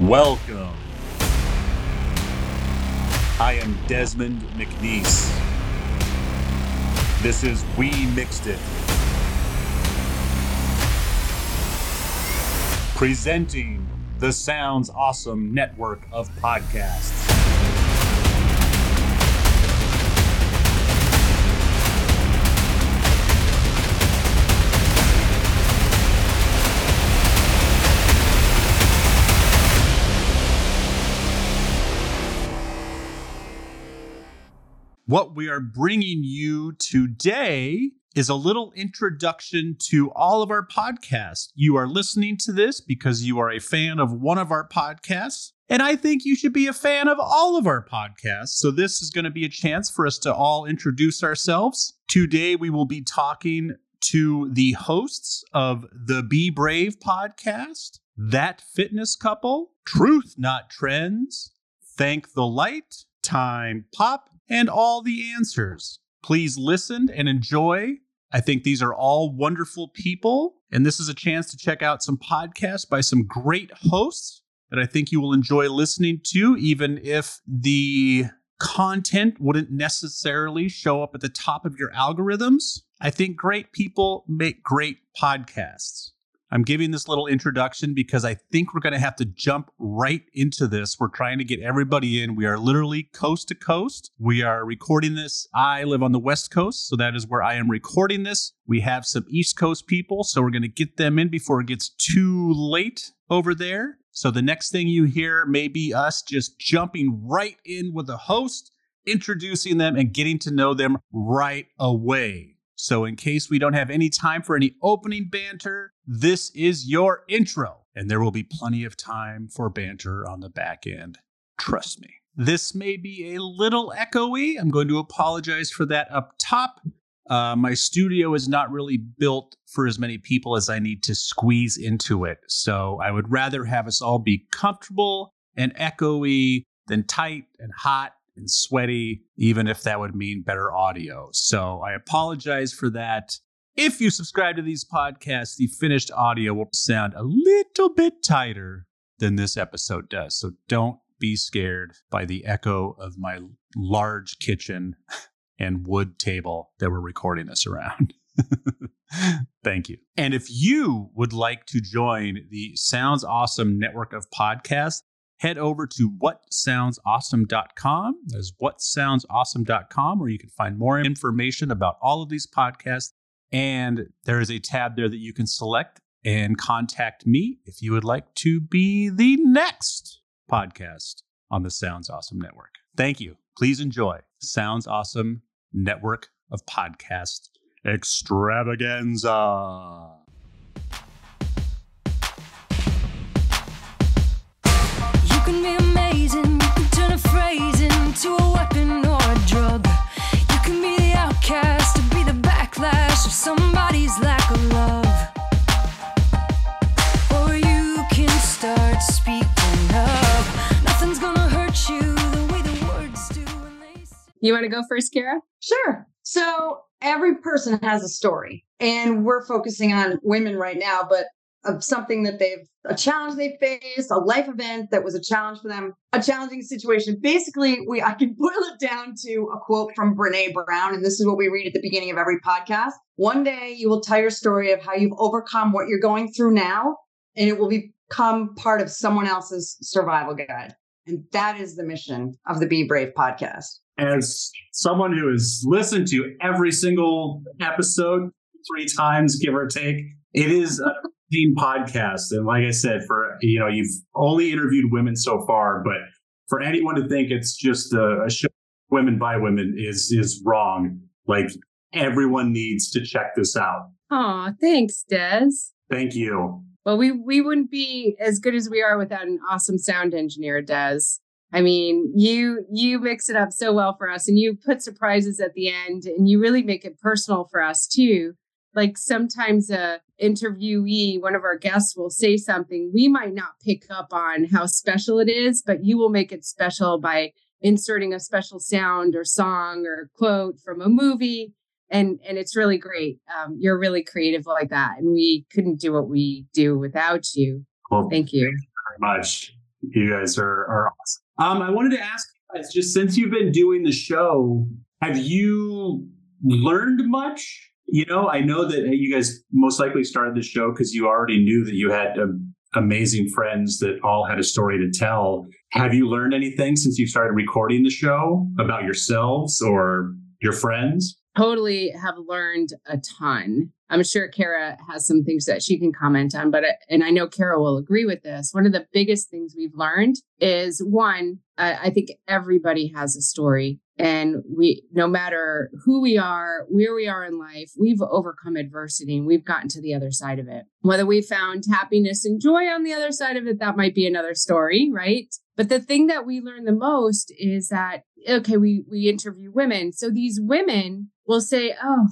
Welcome. I am Desmond McNeese. This is We Mixed It. Presenting the Sounds Awesome network of podcasts. What we are bringing you today is a little introduction to all of our podcasts. You are listening to this because you are a fan of one of our podcasts. And I think you should be a fan of all of our podcasts. So, this is going to be a chance for us to all introduce ourselves. Today, we will be talking to the hosts of the Be Brave podcast, That Fitness Couple, Truth Not Trends, Thank the Light, Time Pop, and all the answers. Please listen and enjoy. I think these are all wonderful people, and this is a chance to check out some podcasts by some great hosts that I think you will enjoy listening to, even if the content wouldn't necessarily show up at the top of your algorithms. I think great people make great podcasts. I'm giving this little introduction because I think we're going to have to jump right into this. We're trying to get everybody in. We are literally coast to coast. We are recording this. I live on the West Coast, so that is where I am recording this. We have some East Coast people, so we're going to get them in before it gets too late over there. So the next thing you hear may be us just jumping right in with the host, introducing them and getting to know them right away. So, in case we don't have any time for any opening banter, this is your intro, and there will be plenty of time for banter on the back end. Trust me. This may be a little echoey. I'm going to apologize for that up top. Uh, my studio is not really built for as many people as I need to squeeze into it. So I would rather have us all be comfortable and echoey than tight and hot and sweaty, even if that would mean better audio. So I apologize for that. If you subscribe to these podcasts, the finished audio will sound a little bit tighter than this episode does. So don't be scared by the echo of my large kitchen and wood table that we're recording this around. Thank you. And if you would like to join the Sounds Awesome network of podcasts, head over to whatsoundsawesome.com. There's whatsoundsawesome.com where you can find more information about all of these podcasts. And there is a tab there that you can select and contact me if you would like to be the next podcast on the Sounds Awesome Network. Thank you. Please enjoy Sounds Awesome Network of Podcast Extravaganza. Can be amazing. You can turn a phrase into a weapon or a drug. You can be the outcast to be the backlash of somebody's lack of love. Or you can start speaking up. Nothing's gonna hurt you the way the words do You want to go first, Cara? Sure. So every person has a story, and we're focusing on women right now, but of something that they've a challenge they faced, a life event that was a challenge for them, a challenging situation. Basically, we I can boil it down to a quote from Brene Brown, and this is what we read at the beginning of every podcast. One day you will tell your story of how you've overcome what you're going through now, and it will become part of someone else's survival guide. And that is the mission of the Be Brave podcast. As someone who has listened to every single episode three times, give or take, it is podcast. And like I said, for you know, you've only interviewed women so far, but for anyone to think it's just a, a show women by women is is wrong. Like everyone needs to check this out. Oh, thanks, Des. Thank you. Well, we we wouldn't be as good as we are without an awesome sound engineer, Des. I mean, you you mix it up so well for us and you put surprises at the end and you really make it personal for us too like sometimes a interviewee one of our guests will say something we might not pick up on how special it is but you will make it special by inserting a special sound or song or quote from a movie and and it's really great um, you're really creative like that and we couldn't do what we do without you well, thank you very much You guys are, are awesome. Um, I wanted to ask you guys, just since you've been doing the show, have you learned much? You know, I know that you guys most likely started the show because you already knew that you had um, amazing friends that all had a story to tell. Have you learned anything since you started recording the show about yourselves or your friends? totally have learned a ton. I'm sure Cara has some things that she can comment on, but and I know Cara will agree with this. One of the biggest things we've learned is one, I, I think everybody has a story, and we, no matter who we are, where we are in life, we've overcome adversity and we've gotten to the other side of it. Whether we found happiness and joy on the other side of it, that might be another story, right? But the thing that we learn the most is that okay, we we interview women. So these women will say, "Oh,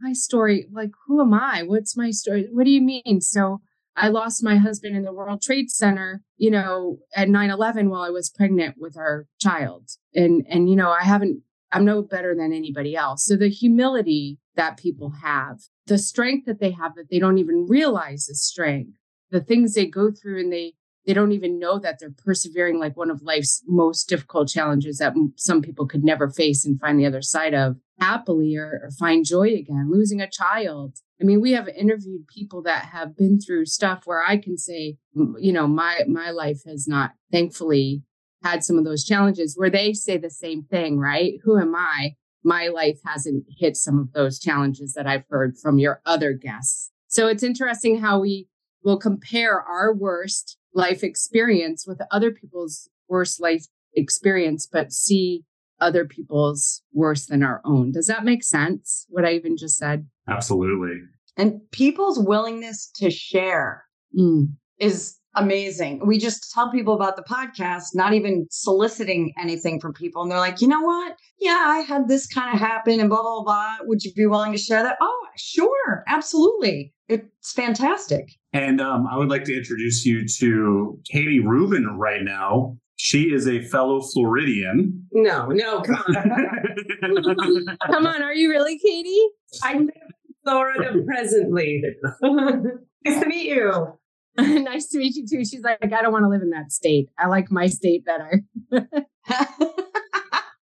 my story, like who am I? What's my story? What do you mean?" So I lost my husband in the World Trade Center, you know, at 9/11 while I was pregnant with our child. And and you know, I haven't I'm no better than anybody else. So the humility that people have, the strength that they have that they don't even realize is strength, the things they go through and they they don't even know that they're persevering like one of life's most difficult challenges that some people could never face and find the other side of happily or, or, find joy again losing a child i mean we have interviewed people that have been through stuff where i can say you know my my life has not thankfully had some of those challenges where they say the same thing right? Who am i? My life hasn't hit some of those challenges that i've heard from your other guests. So it's interesting how we will compare our worst life experience with other people's worst life experience, but see other people's worse than our own. Does that make sense? What I even just said? Absolutely. And people's willingness to share mm. is amazing. We just tell people about the podcast, not even soliciting anything from people. And they're like, you know what? Yeah, I had this kind of happen and blah, blah, blah. Would you be willing to share that? Oh, sure. Absolutely. It's fantastic. And um, I would like to introduce you to Katie Rubin right now. She is a fellow Floridian. No, no, come on. come on, are you really Katie? I live in Florida presently. nice to meet you. nice to meet you too. She's like, I don't want to live in that state. I like my state better.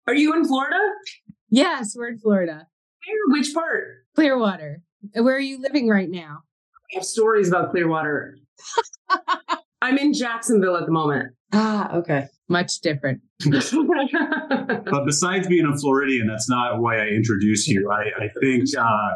are you in Florida? Yes, we're in Florida. Where? Which part? Clearwater. Where are you living right now? I have stories about Clearwater. I'm in Jacksonville at the moment. Ah, okay. Much different. but besides being a Floridian, that's not why I introduced you. I, I think uh,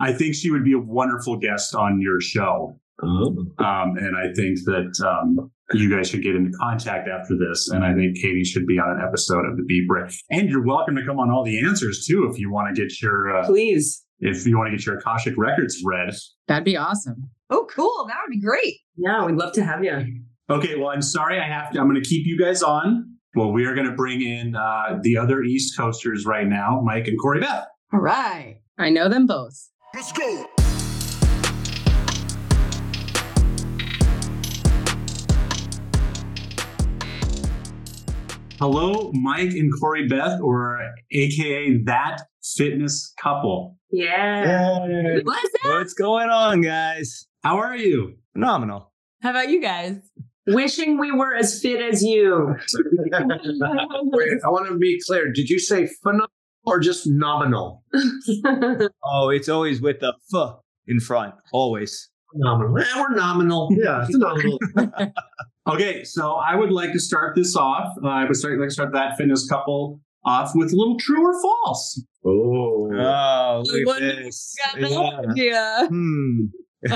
I think she would be a wonderful guest on your show. Oh. Um, and I think that um, you guys should get into contact after this. And I think Katie should be on an episode of the Be Brave. And you're welcome to come on all the answers too if you want to get your uh, please if you want to get your Akashic records read. That'd be awesome. Oh, cool. That would be great. Yeah, we'd love to have you. Okay, well, I'm sorry I have to. I'm going to keep you guys on. Well, we are going to bring in uh, the other East Coasters right now, Mike and Corrie-Beth. All right. I know them both. Let's go. Hello, Mike and Corrie-Beth, or AKA that fitness couple. Yeah. What's What's going on, guys? How are you? Phenomenal. How about you guys? Wishing we were as fit as you. Wait, I want to be clear. Did you say phenomenal or just nominal? oh, it's always with the f in front, always. Nominal. Eh, we're nominal. Yeah, it's nominal. okay, so I would like to start this off. Uh, I would start, like to start that fitness couple off with a little true or false. Oh, oh look at this. Yeah. Hmm.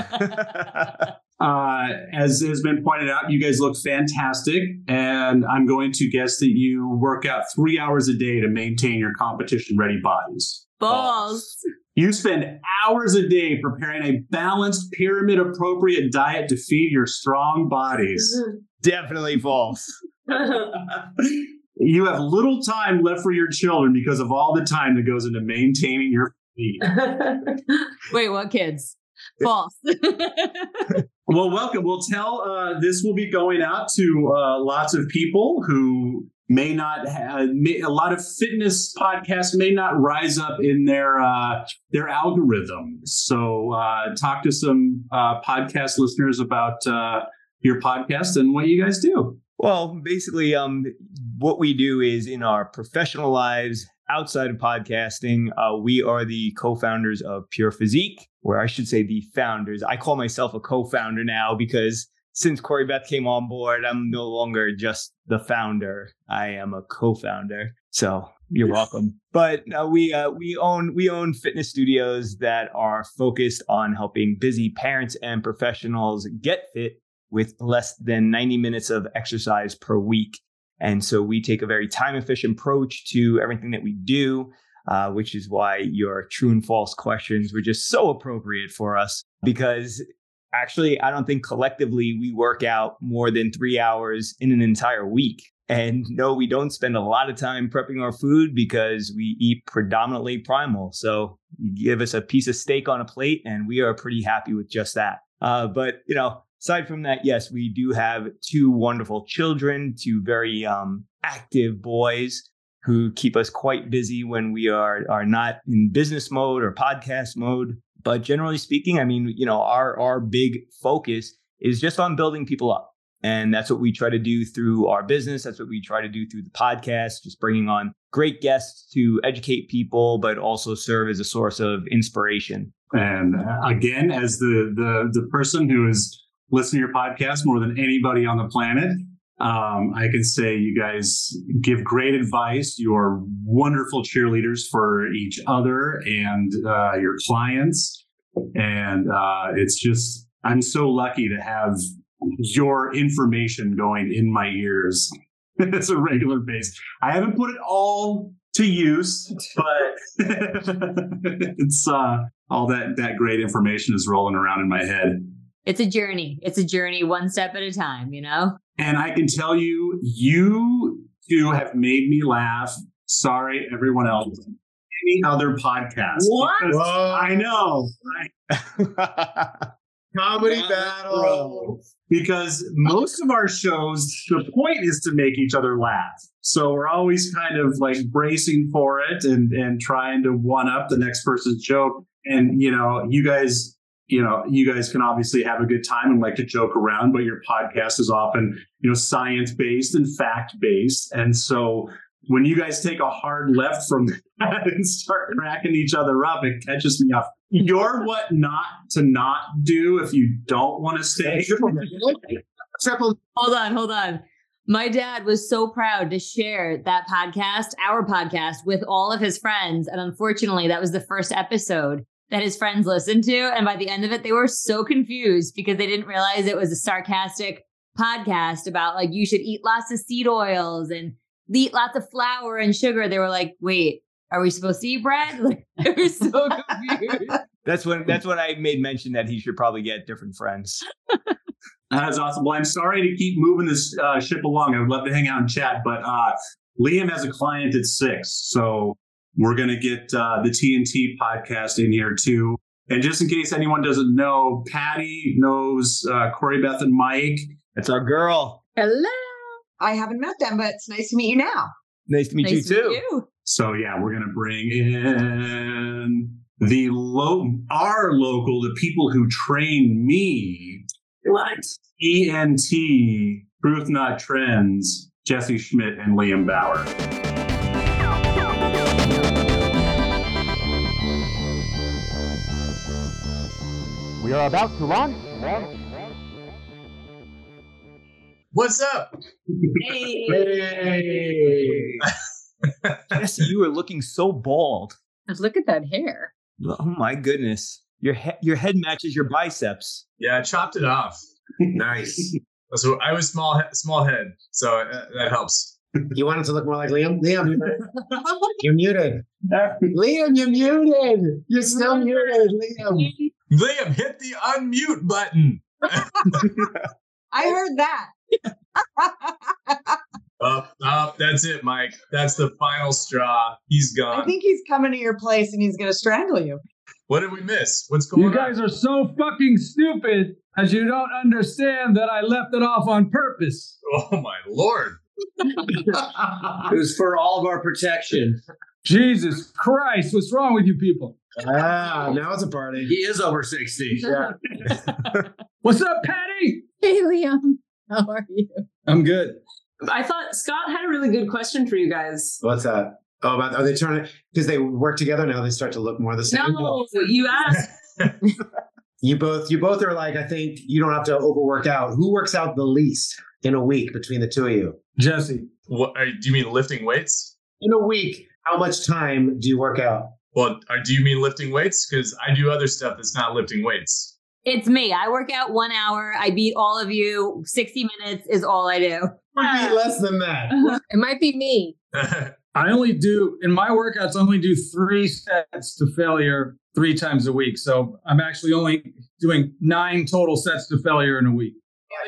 uh, as has been pointed out, you guys look fantastic, and I'm going to guess that you work out three hours a day to maintain your competition ready bodies. Balls. You spend hours a day preparing a balanced, pyramid appropriate diet to feed your strong bodies. Definitely false. you have little time left for your children because of all the time that goes into maintaining your feet. Wait, what kids? False. well, welcome. We'll tell uh, this will be going out to uh, lots of people who may not have may, a lot of fitness podcasts may not rise up in their uh, their algorithm. So uh, talk to some uh, podcast listeners about uh, your podcast and what you guys do. Well, basically, um, what we do is in our professional lives outside of podcasting, uh, we are the co-founders of Pure Physique, or I should say the founders. I call myself a co-founder now because since Corrie-Beth came on board, I'm no longer just the founder. I am a co-founder. So you're welcome. But uh, we uh, we own we own fitness studios that are focused on helping busy parents and professionals get fit with less than 90 minutes of exercise per week. And so we take a very time efficient approach to everything that we do, uh, which is why your true and false questions were just so appropriate for us because actually, I don't think collectively we work out more than three hours in an entire week. And no, we don't spend a lot of time prepping our food because we eat predominantly primal. So you give us a piece of steak on a plate, and we are pretty happy with just that. Uh, but you know, aside from that, yes, we do have two wonderful children, two very um, active boys who keep us quite busy when we are are not in business mode or podcast mode. But generally speaking, I mean, you know, our our big focus is just on building people up. And that's what we try to do through our business. That's what we try to do through the podcast, just bringing on great guests to educate people, but also serve as a source of inspiration. And uh, again, as the the the person who is listening to your podcast more than anybody on the planet, um, I can say you guys give great advice. You're wonderful cheerleaders for each other and uh, your clients. And uh, it's just, I'm so lucky to have your information going in my ears as a regular base. I haven't put it all to use, but it's uh, all that that great information is rolling around in my head. It's a journey. It's a journey one step at a time, you know? And I can tell you, you two have made me laugh. Sorry, everyone else. Any other podcast? What? Whoa. I know. Comedy battle. because most of our shows, the point is to make each other laugh. So we're always kind of like bracing for it and and trying to one up the next person's joke. And you know, you guys, you know, you guys can obviously have a good time and like to joke around, but your podcast is often, you know, science based and fact based. And so when you guys take a hard left from that and start cracking each other up, it catches me off. You're what not to not do if you don't want to stay. Triple. Hold on, hold on. My dad was so proud to share that podcast, our podcast, with all of his friends. And unfortunately, that was the first episode that his friends listened to. And by the end of it, they were so confused because they didn't realize it was a sarcastic podcast about like you should eat lots of seed oils and eat lots of flour and sugar. They were like, wait, are we supposed to eat bread? Like, they were so confused. That's when that's when I made mention that he should probably get different friends. That is awesome. Well, I'm sorry to keep moving this uh, ship along. I would love to hang out and chat, but uh, Liam has a client at six, so we're going to get uh, the TNT podcast in here too. And just in case anyone doesn't know, Patty knows uh, Corrie-Beth and Mike. That's our girl. Hello. I haven't met them, but it's nice to meet you now. Nice to meet Nice you to too. meet you. So yeah, we're going to bring in the low, our local, the people who train me. What? TNT, Truth Not Trends, Jesse Schmidt and Liam Bauer. We are about to launch. What's up? Hey. Hey. Jesse, you are looking so bald. Look at that hair. Oh my goodness. Your he- your head matches your biceps. Yeah, I chopped it off. Nice. So I was small, he- small head, so uh, that helps. You want it to look more like Liam? Liam, you're muted. Liam, you're muted. You're still muted, Liam. Liam, hit the unmute button. I heard that. Up, up. That's it, Mike. That's the final straw. He's gone. I think he's coming to your place and he's going to strangle you. What did we miss? What's going You on? guys are so fucking stupid as you don't understand that I left it off on purpose. Oh my lord! It was for all of our protection. Jesus Christ, what's wrong with you people? Ah, now it's a party. He is over 60. Yeah. What's up, Patty? Hey, Liam. How are you? I'm good. I thought Scott had a really good question for you guys. What's that? Oh, about are they trying to because they work together now? They start to look more the same. No, you asked. You both, you both are like, I think you don't have to overwork out. Who works out the least in a week between the two of you? Jesse. What do you mean lifting weights? In a week, how much time do you work out? Well, uh, do you mean lifting weights? Because I do other stuff that's not lifting weights. It's me. I work out one hour. I beat all of you. 60 minutes is all I do. Maybe less than that. It might be me. I only do in my workouts. I only do three sets to failure three times a week. So I'm actually only doing nine total sets to failure in a week.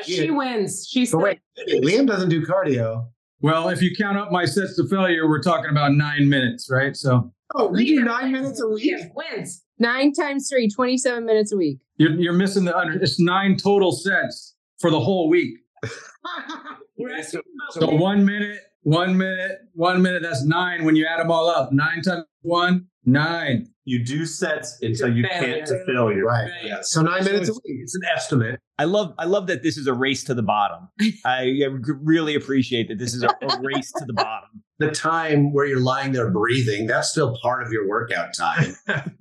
she wins. She's But wait, Liam doesn't do cardio. Well, if you count up my sets to failure, we're talking about nine minutes, right? So Oh, you do nine minutes a week? wins. Nine times three, 27 minutes a week. you're, you're missing the under. It's nine total sets for the whole week. So one minute, one minute, one minute. That's nine when you add them all up. Nine times one, nine. You do sets until you can't to failure. Right. Yeah. So nine minutes a week. It's an estimate. I love I love that this is a race to the bottom. I really appreciate that this is a, a race to the bottom. The time where you're lying there breathing, that's still part of your workout time.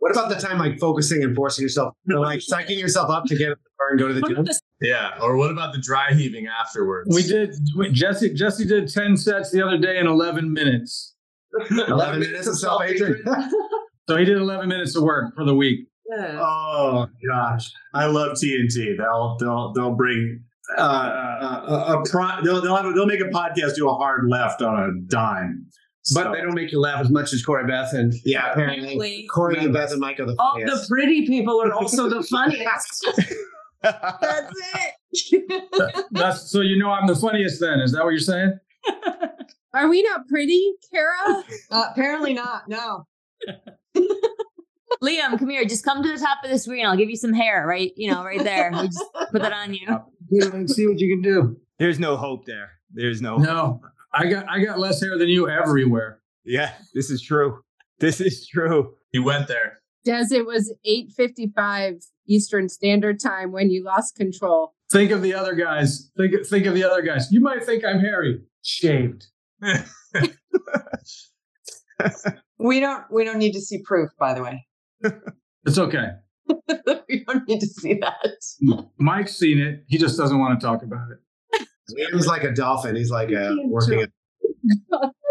What about the time like focusing and forcing yourself, you like psyching yourself up to get in the car and go to the gym? Yeah. Or what about the dry heaving afterwards? We did. we- Jesse Jesse did ten sets the other day in eleven minutes. 11 minutes of self hatred. So he did eleven minutes of work for the week. Oh gosh, I love TNT. They'll they'll they'll bring uh, uh, a, a pro, they'll they'll, have a, they'll make a podcast do a hard left on a dime. But So- they don't make you laugh as much as Corrie-Beth and Yeah, apparently. Corrie and Beth and Mike are the All the pretty people are also the funniest. That's it. That's so you know I'm the funniest. Then is that what you're saying? Are we not pretty, Cara? Uh, apparently not. No. Liam, come here. Just come to the top of the screen. I'll give you some hair, right? You know, right there. We just put that on you. You know, see what you can do. There's no hope there. There's no. No, I got I got less hair than you everywhere. Yeah, this is true. This is true. You went there. Des, it was 8.55 Eastern Standard Time when you lost control. Think of the other guys. Think think of the other guys. You might think I'm hairy, shaved. We don't we don't need to see proof, by the way. It's okay. we don't need to see that. Mike's seen it. He just doesn't want to talk about it. Liam's like a dolphin. He's like a working. At,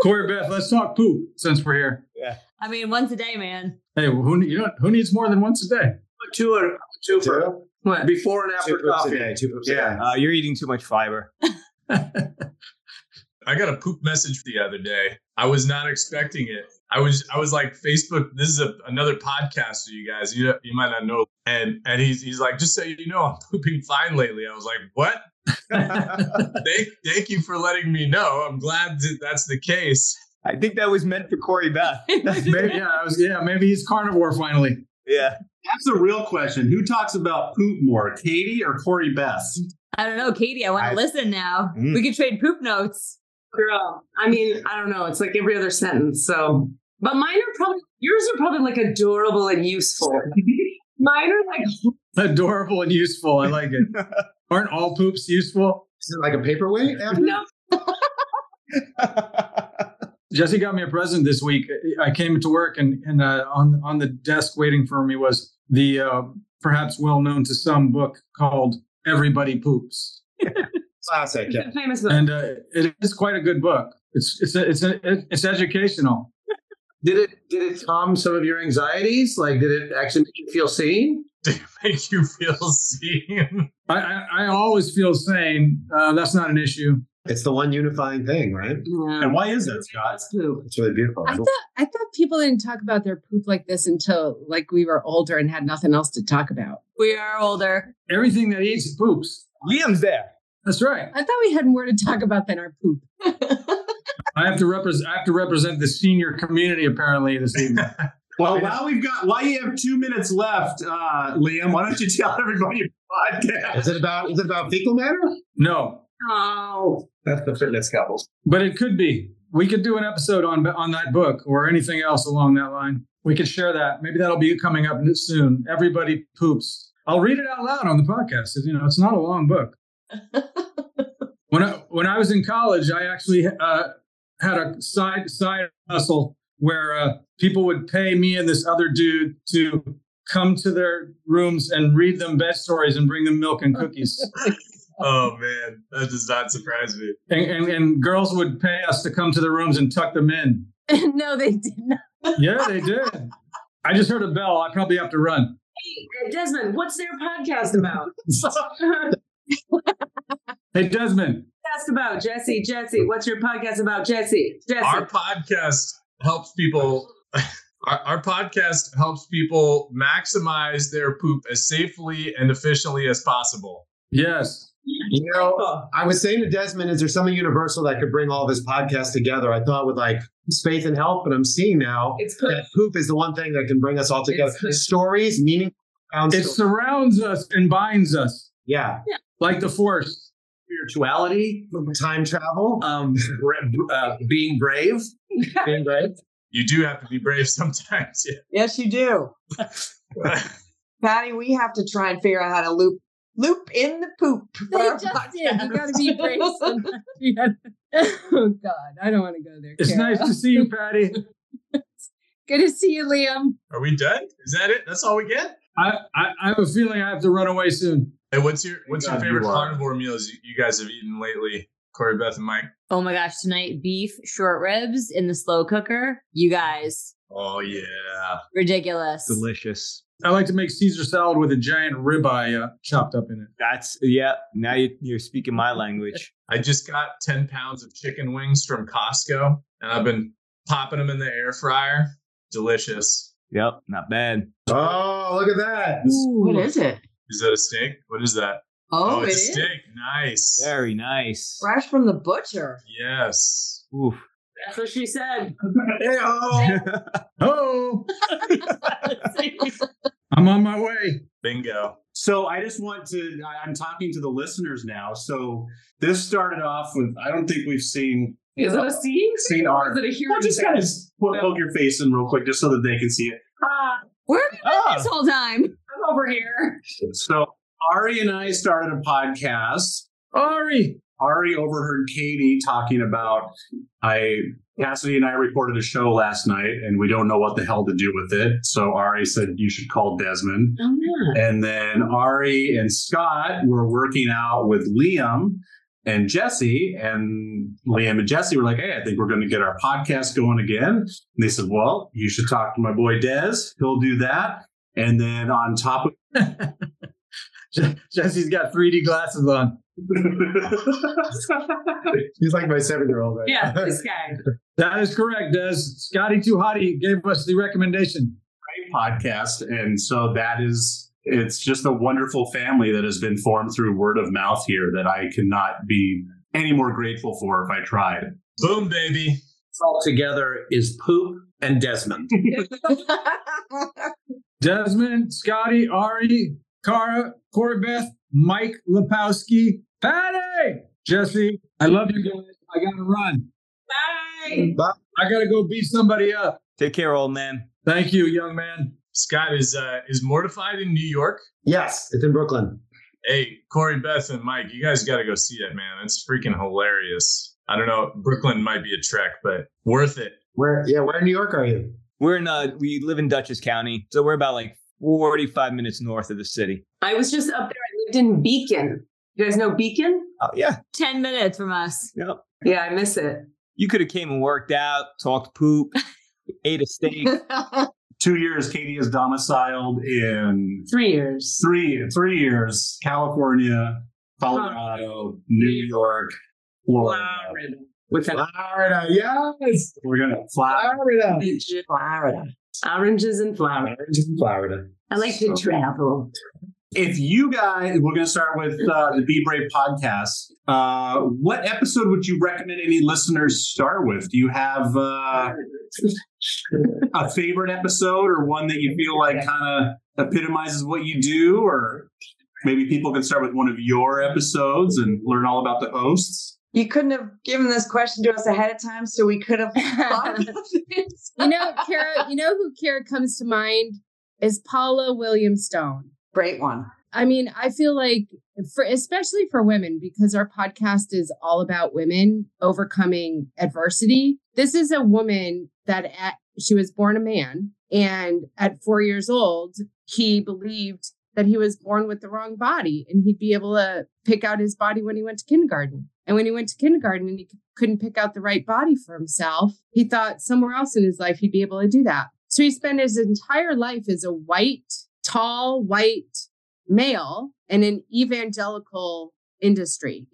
Corrie-Beth, let's talk poop since we're here. Yeah. I mean, once a day, man. Hey, who you know who needs more than once a day? two or two for What? before and two after a coffee. day. Two poops a Yeah. day. Uh, you're eating too much fiber. I got a poop message the other day. I was not expecting it. I was I was like Facebook. This is a, another podcast for you guys. You you might not know. And and he's he's like, just so you know, I'm pooping fine lately. I was like, what? thank thank you for letting me know. I'm glad that that's the case. I think that was meant for Corrie-Beth. maybe, yeah, I was, yeah, maybe he's carnivore finally. yeah. That's the real question. Who talks about poop more, Katie or Corrie-Beth? I don't know, Katie. I want to listen now. Mm. We could trade poop notes. Girl, I mean, I don't know. It's like every other sentence. So, but mine are probably yours are probably like adorable and useful. mine are like Adorable and useful. I like it. Aren't all poops useful? Is it like a paperweight? After? no. Jesse got me a present this week. I came to work and, and uh, on on the desk waiting for me was the uh, perhaps well known to some book called Everybody Poops, Classic. Yeah. It's a famous book. and uh, it is quite a good book. It's it's it's it's educational. Did it did it calm some of your anxieties? Like did it actually make you feel seen? Did it make you feel seen. I I, I always feel sane. Uh, that's not an issue. It's the one unifying thing, right? Yeah. And why is that, Scott? That's poop. It's really beautiful. I thought I thought people didn't talk about their poop like this until like we were older and had nothing else to talk about. We are older. Everything that eats poops. Liam's there. That's right. I thought we had more to talk about than our poop. I have to represent. I have to represent the senior community apparently this evening. Well, while we've got, while you have two minutes left, uh, Liam, why don't you tell everybody your podcast? Is it about is it about fecal matter? No, Oh, That's the fitness couples. but it could be. We could do an episode on on that book or anything else along that line. We could share that. Maybe that'll be coming up soon. Everybody poops. I'll read it out loud on the podcast. You know, it's not a long book. when I when I was in college, I actually uh, had a side side hustle where uh, people would pay me and this other dude to come to their rooms and read them bed stories and bring them milk and cookies. Oh man, that does not surprise me. and, and, and girls would pay us to come to the rooms and tuck them in. no, they did not. Yeah, they did. I just heard a bell. I probably have to run. Hey, Desmond, what's their podcast about? Hey, Desmond. podcast about Jesse. Jesse, what's your podcast about, Jesse? Jesse. Our podcast helps people. Our, our podcast helps people maximize their poop as safely and efficiently as possible. Yes. You know, I was saying to Desmond, is there something universal that could bring all of his podcasts together? I thought with like faith and help, but I'm seeing now It's poop. that poop is the one thing that can bring us all together. Stories, meaning, It surrounds us and binds us Yeah. yeah, like the force. Spirituality, time travel. um, bra- uh, being brave. being brave. You do have to be brave sometimes. Yeah. Yes, you do. Patty, we have to try and figure out how to loop loop in the poop. for They our just did. You got to be brave. sometimes. You gotta- oh God, I don't want to go there. It's Cara. nice to see you, Patty. Good to see you, Liam. Are we done? Is that it? That's all we get? I, I, I have a feeling I have to run away soon. Hey, what's your what's your favorite you carnivore meals you, you guys have eaten lately? Corrie, Beth, and Mike. Oh my gosh, tonight beef short ribs in the slow cooker. You guys, Oh yeah. ridiculous. Delicious. I like to make Caesar salad with a giant ribeye uh, chopped up in it. That's yeah. Now you, you're speaking my language. I just got 10 pounds of chicken wings from Costco and I've been popping them in the air fryer. Delicious. Yep, not bad. Oh, look at that. What is it? Is that a steak? What is that? Oh, it it's is a steak. Nice. Very nice. fresh from the butcher. Yes. Oof. That's what she said. Hey, oh, Oh. I'm on my way. Bingo. So I just want to, I- I'm talking to the listeners now. So this started off with, I don't think we've seen, Is it a seeing? seen Or our, is it a hearing? well, just kind of poke, poke your face in real quick just so that they can see it. Where have you been Ah. this whole time? I'm over here. So Ari and I started a podcast. Ari. Ari overheard Katie talking about I Cassidy and I recorded a show last night and we don't know what the hell to do with it. So Ari said you should call Desmond. Oh, yeah. And then Ari and Scott were working out with Liam and Jesse. And Liam and Jesse were like, Hey, I think we're going to get our podcast going again. And they said, Well, you should talk to my boy Des. He'll do that. And then on top of Je- Jesse's got 3D glasses on. He's like my seven year old right Yeah, this guy. That is correct, Des. Scotty Too Hottie gave us the recommendation. great podcast. And so that is, it's just a wonderful family that has been formed through word of mouth here that I cannot be any more grateful for if I tried. Boom, baby. All together is poop and Desmond. Desmond, Scotty, Ari, Cara, Corrie-Beth, Mike Lipowski, Patty, Jesse. I love you guys. I gotta run. Bye. I gotta go beat somebody up. Take care, old man. Thank you, young man. Scott is uh, is mortified in New York. yes, it's in Brooklyn. Hey, Corrie, Beth, and Mike, you guys got to go see it, man. It's freaking hilarious. I don't know, Brooklyn might be a trek, but worth it. Where? Yeah, where in New York are you? We're in uh we live in Dutchess County, so we're about like 45 minutes north of the city. I was just up there. I lived in Beacon. You guys know Beacon? Oh yeah. 10 minutes from us. Yep. Yeah, I miss it. You could have came and worked out, talked poop, ate a steak. Two years, Katie is domiciled in Three years. three three years, California, Colorado, New York, Florida. Florida. With an Florida, yes. We're gonna fly. Florida. Florida. Oranges and flowers. Oranges and Florida. I like to travel. If you guys, we're gonna start with uh, the Be Brave podcast. Uh, what episode would you recommend any listeners start with? Do you have uh, a favorite episode or one that you feel like kind of epitomizes what you do, or maybe people can start with one of your episodes and learn all about the hosts? You couldn't have given this question to us ahead of time, so we could have thought about this. You know, Cara, you know who Cara comes to mind is Paula William Stone. Great one. I mean, I feel like for especially for women because our podcast is all about women overcoming adversity. This is a woman that at, she was born a man and at 4 years old he believed that he was born with the wrong body and he'd be able to pick out his body when he went to kindergarten. And when he went to kindergarten and he couldn't pick out the right body for himself, he thought somewhere else in his life he'd be able to do that. So he spent his entire life as a white, tall, white male in an evangelical industry,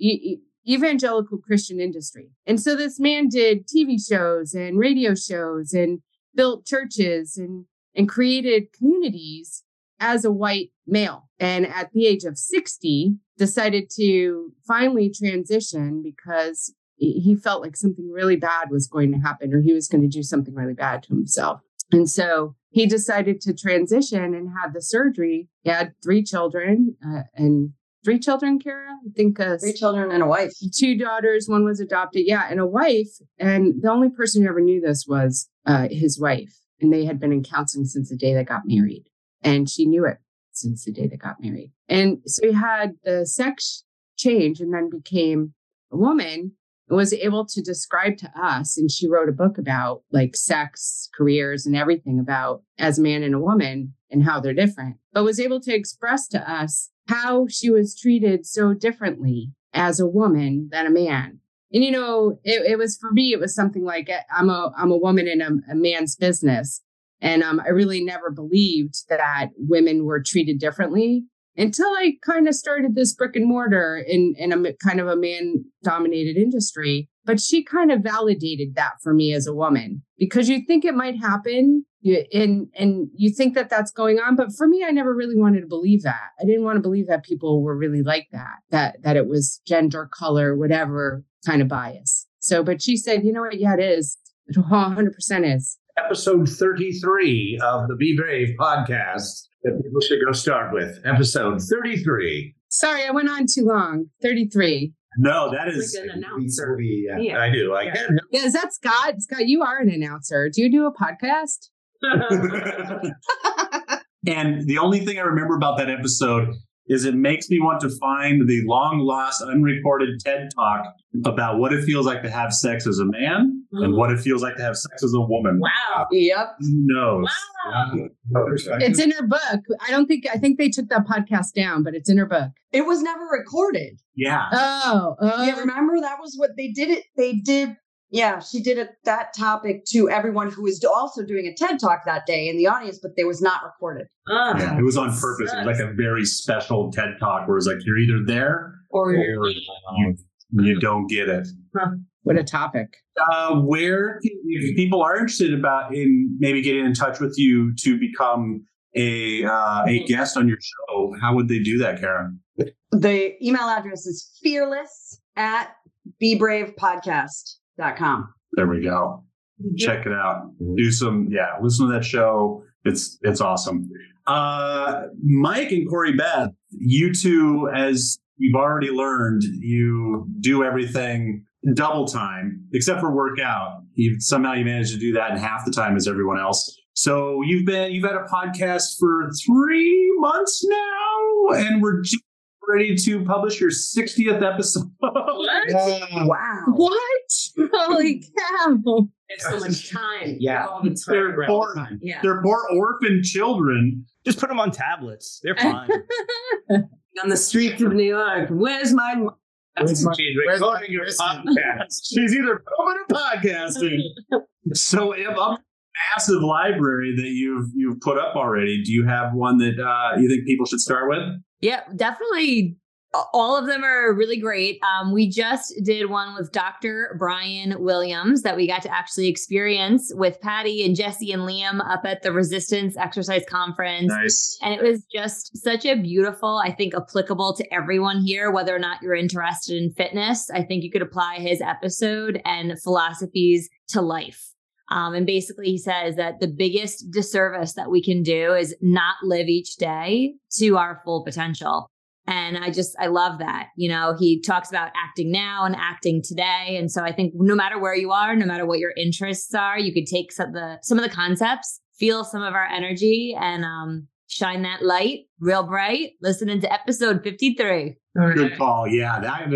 evangelical Christian industry. And so this man did TV shows and radio shows and built churches and and created communities as a white male. And at the age of 60, decided to finally transition because he felt like something really bad was going to happen or he was going to do something really bad to himself. And so he decided to transition and had the surgery. He had three children uh, and three children, Cara. I think uh, three children and a wife. Two daughters. One was adopted. Yeah, and a wife. And the only person who ever knew this was uh, his wife. And they had been in counseling since the day they got married. And she knew it since the day they got married. And so he had the sex change and then became a woman and was able to describe to us. And she wrote a book about like sex, careers, and everything about as a man and a woman and how they're different, but was able to express to us how she was treated so differently as a woman than a man. And you know, it, it was for me, it was something like I'm a I'm a woman in a, a man's business. And um, I really never believed that women were treated differently until I kind of started this brick and mortar in, in a kind of a man dominated industry. But she kind of validated that for me as a woman because you think it might happen and, and you think that that's going on. But for me, I never really wanted to believe that. I didn't want to believe that people were really like that, that, that it was gender, color, whatever kind of bias. So, but she said, you know what? Yeah, it is. It 100% is episode 33 of the Be Brave podcast that people should go start with. Episode 33. Sorry, I went on too long. 33. No, that is an announcer. Yeah, yeah. I do. I yeah. yeah, is that Scott? Scott, you are an announcer. Do you do a podcast? and the only thing I remember about that episode is it makes me want to find the long lost unrecorded TED talk about what it feels like to have sex as a man mm. and what it feels like to have sex as a woman. Wow. Yep. Who knows? Wow. It's in her book. I don't think I think they took that podcast down, but it's in her book. It was never recorded. Yeah. Oh, oh. Yeah, remember that was what they did it they did yeah, she did it, that topic to everyone who was also doing a TED talk that day in the audience, but they was not recorded. Uh, yeah, it was on purpose. It was like a very special TED talk where it was like you're either there or, or you, you don't get it. Huh. What a topic! Uh, where, if people are interested about in maybe getting in touch with you to become a uh, a guest on your show, how would they do that, Karen? The email address is fearless at be brave podcast com. There we go. Check it out. Do some, yeah, listen to that show. It's it's awesome. Uh, Mike and Corrie-Beth, you two, as you've already learned, you do everything double time, except for workout. You somehow you manage to do that in half the time as everyone else. So you've been you've had a podcast for three months now, and we're just ready to publish your 60th episode. What? wow. What? Holy cow. It's so much time. Yeah. All the time. They're poor, Yeah. they're poor orphan children. Just put them on tablets. They're fine. On the streets of New York. Where's my Where's my- She's recording your podcast. She's either filming or podcasting. so if up massive library that you've you've put up already, do you have one that uh, you think people should start with? Yeah, definitely. All of them are really great. Um, we just did one with Dr. Bryan Williams that we got to actually experience with Patty and Jesse and Liam up at the Resistance Exercise Conference. Nice. And it was just such a beautiful, I think, applicable to everyone here, whether or not you're interested in fitness. I think you could apply his episode and philosophies to life. Um, and basically, he says that the biggest disservice that we can do is not live each day to our full potential. And I just, I love that. You know, he talks about acting now and acting today. And so I think no matter where you are, no matter what your interests are, you could take some of the, some of the concepts, feel some of our energy and, um, shine that light real bright. Listening to episode 53. Good call. Yeah, that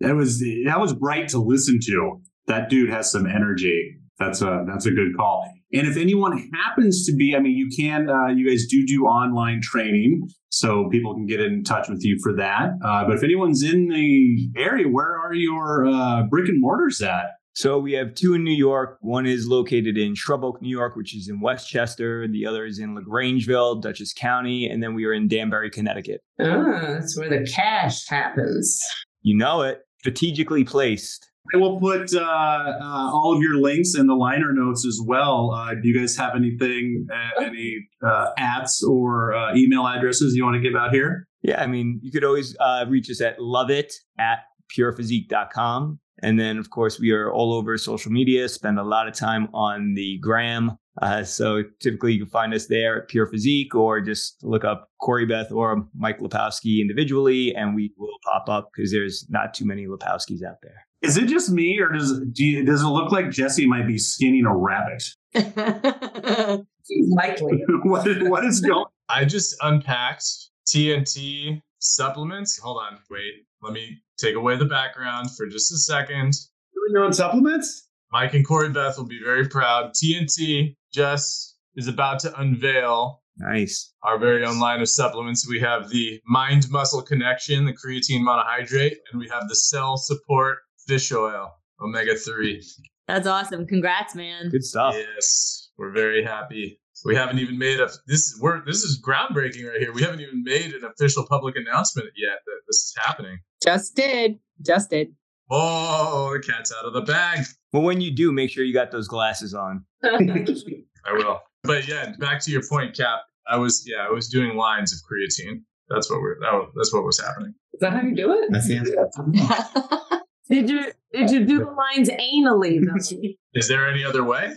that was that was bright to listen to. That dude has some energy. That's a that's a good call. And if anyone happens to be, I mean, you can, uh, you guys do do online training, so people can get in touch with you for that. Uh, but if anyone's in the area, where are your uh, brick and mortars at? So we have two in New York. One is located in Shrub Oak, New York, which is in Westchester. The other is in Lagrangeville, Dutchess County, and then we are in Danbury, Connecticut. Ah, that's where the cash happens. You know it, strategically placed. I will put uh, uh, all of your links in the liner notes as well. Uh, do you guys have anything, uh, any uh, ats or uh, email addresses you want to give out here? Yeah, I mean, you could always uh, reach us at loveit at purephysique.com. And then, of course, we are all over social media, spend a lot of time on the gram. Uh, so typically you can find us there at Pure Physique or just look up Corrie-Beth or Mike Lipowski individually, and we will pop up because there's not too many Lipowskis out there. Is it just me, or does do you, does it look like Jesse might be skinning a rabbit? Likely. what, what is going? I just unpacked TNT supplements. Hold on, wait. Let me take away the background for just a second. Doing your own supplements? Mike and Corrie-Beth will be very proud. TNT just is about to unveil Nice. our very own line of supplements. We have the Mind Muscle Connection, the creatine monohydrate, and we have the Cell Support Fish Oil, Omega 3. That's awesome. Congrats, man. Good stuff. Yes, we're very happy. We haven't even made a this we're this is groundbreaking right here. We haven't even made an official public announcement yet that this is happening. Just did. Just did. Oh, the cat's out of the bag. Well, when you do, make sure you got those glasses on. I will. But yeah, back to your point, Cap. I was yeah, I was doing lines of creatine. That's what we're that was, that's what was happening. Is that how you do it? That's the answer. Did you did you do the lines anally? though? Is there any other way?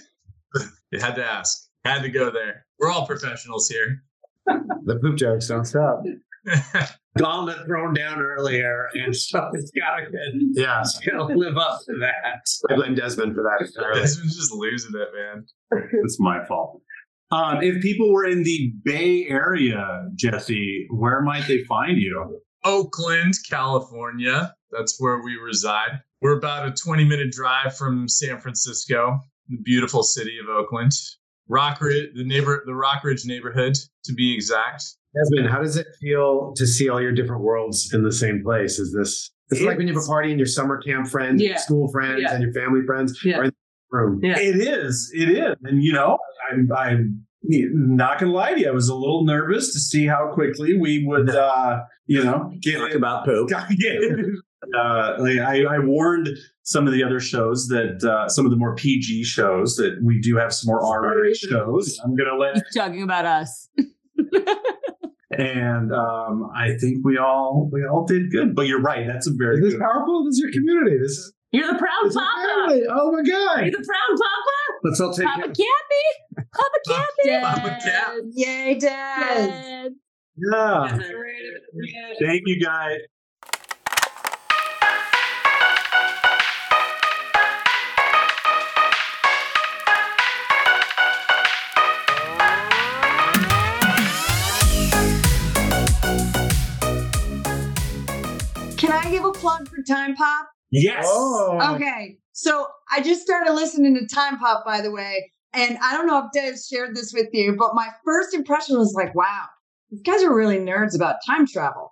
you had to ask. Had to go there. We're all professionals here. The poop jokes don't stop. Gauntlet thrown down earlier, and so it's gotta get. Yeah, It's gonna live up to that. I blame Desmond for that. entirely. Desmond's just losing it, man. it's my fault. Um, if people were in the Bay Area, Jesse, where might they find you? Oakland, California. That's where we reside. We're about a 20 minute drive from San Francisco, the beautiful city of Oakland. Rockridge, the neighbor, the Rockridge neighborhood, to be exact. Desmond, how does it feel to see all your different worlds in the same place? Is this it's like when you have a party and your summer camp friends, Yeah. school friends, Yeah. and your family friends Yeah. are in the room? Yeah. It is. It is. And you know, I'm, I'm not gonna lie to you. I was a little nervous to see how quickly we would, uh, you know, get Talk about poop. get uh, like I, I warned some of the other shows that uh, some of the more PG shows that we do have some more R-rated shows. I'm gonna let, He's talking about us. and um, I think we all we all did good. But you're right. That's a very Is this good. powerful? This is your community. This is You're the proud this is papa. family. Oh my god! You're the proud papa. Let's all take Papa care. Cappy. Papa Cappy. Papa Cap. Yay, Dad. Dad. Yeah. Thank you guys. I give a plug for Time Pop? Yes. Oh, Okay. So I just started listening to Time Pop, by the way. And I don't know if Des shared this with you, but my first impression was like, wow, these guys are really nerds about time travel.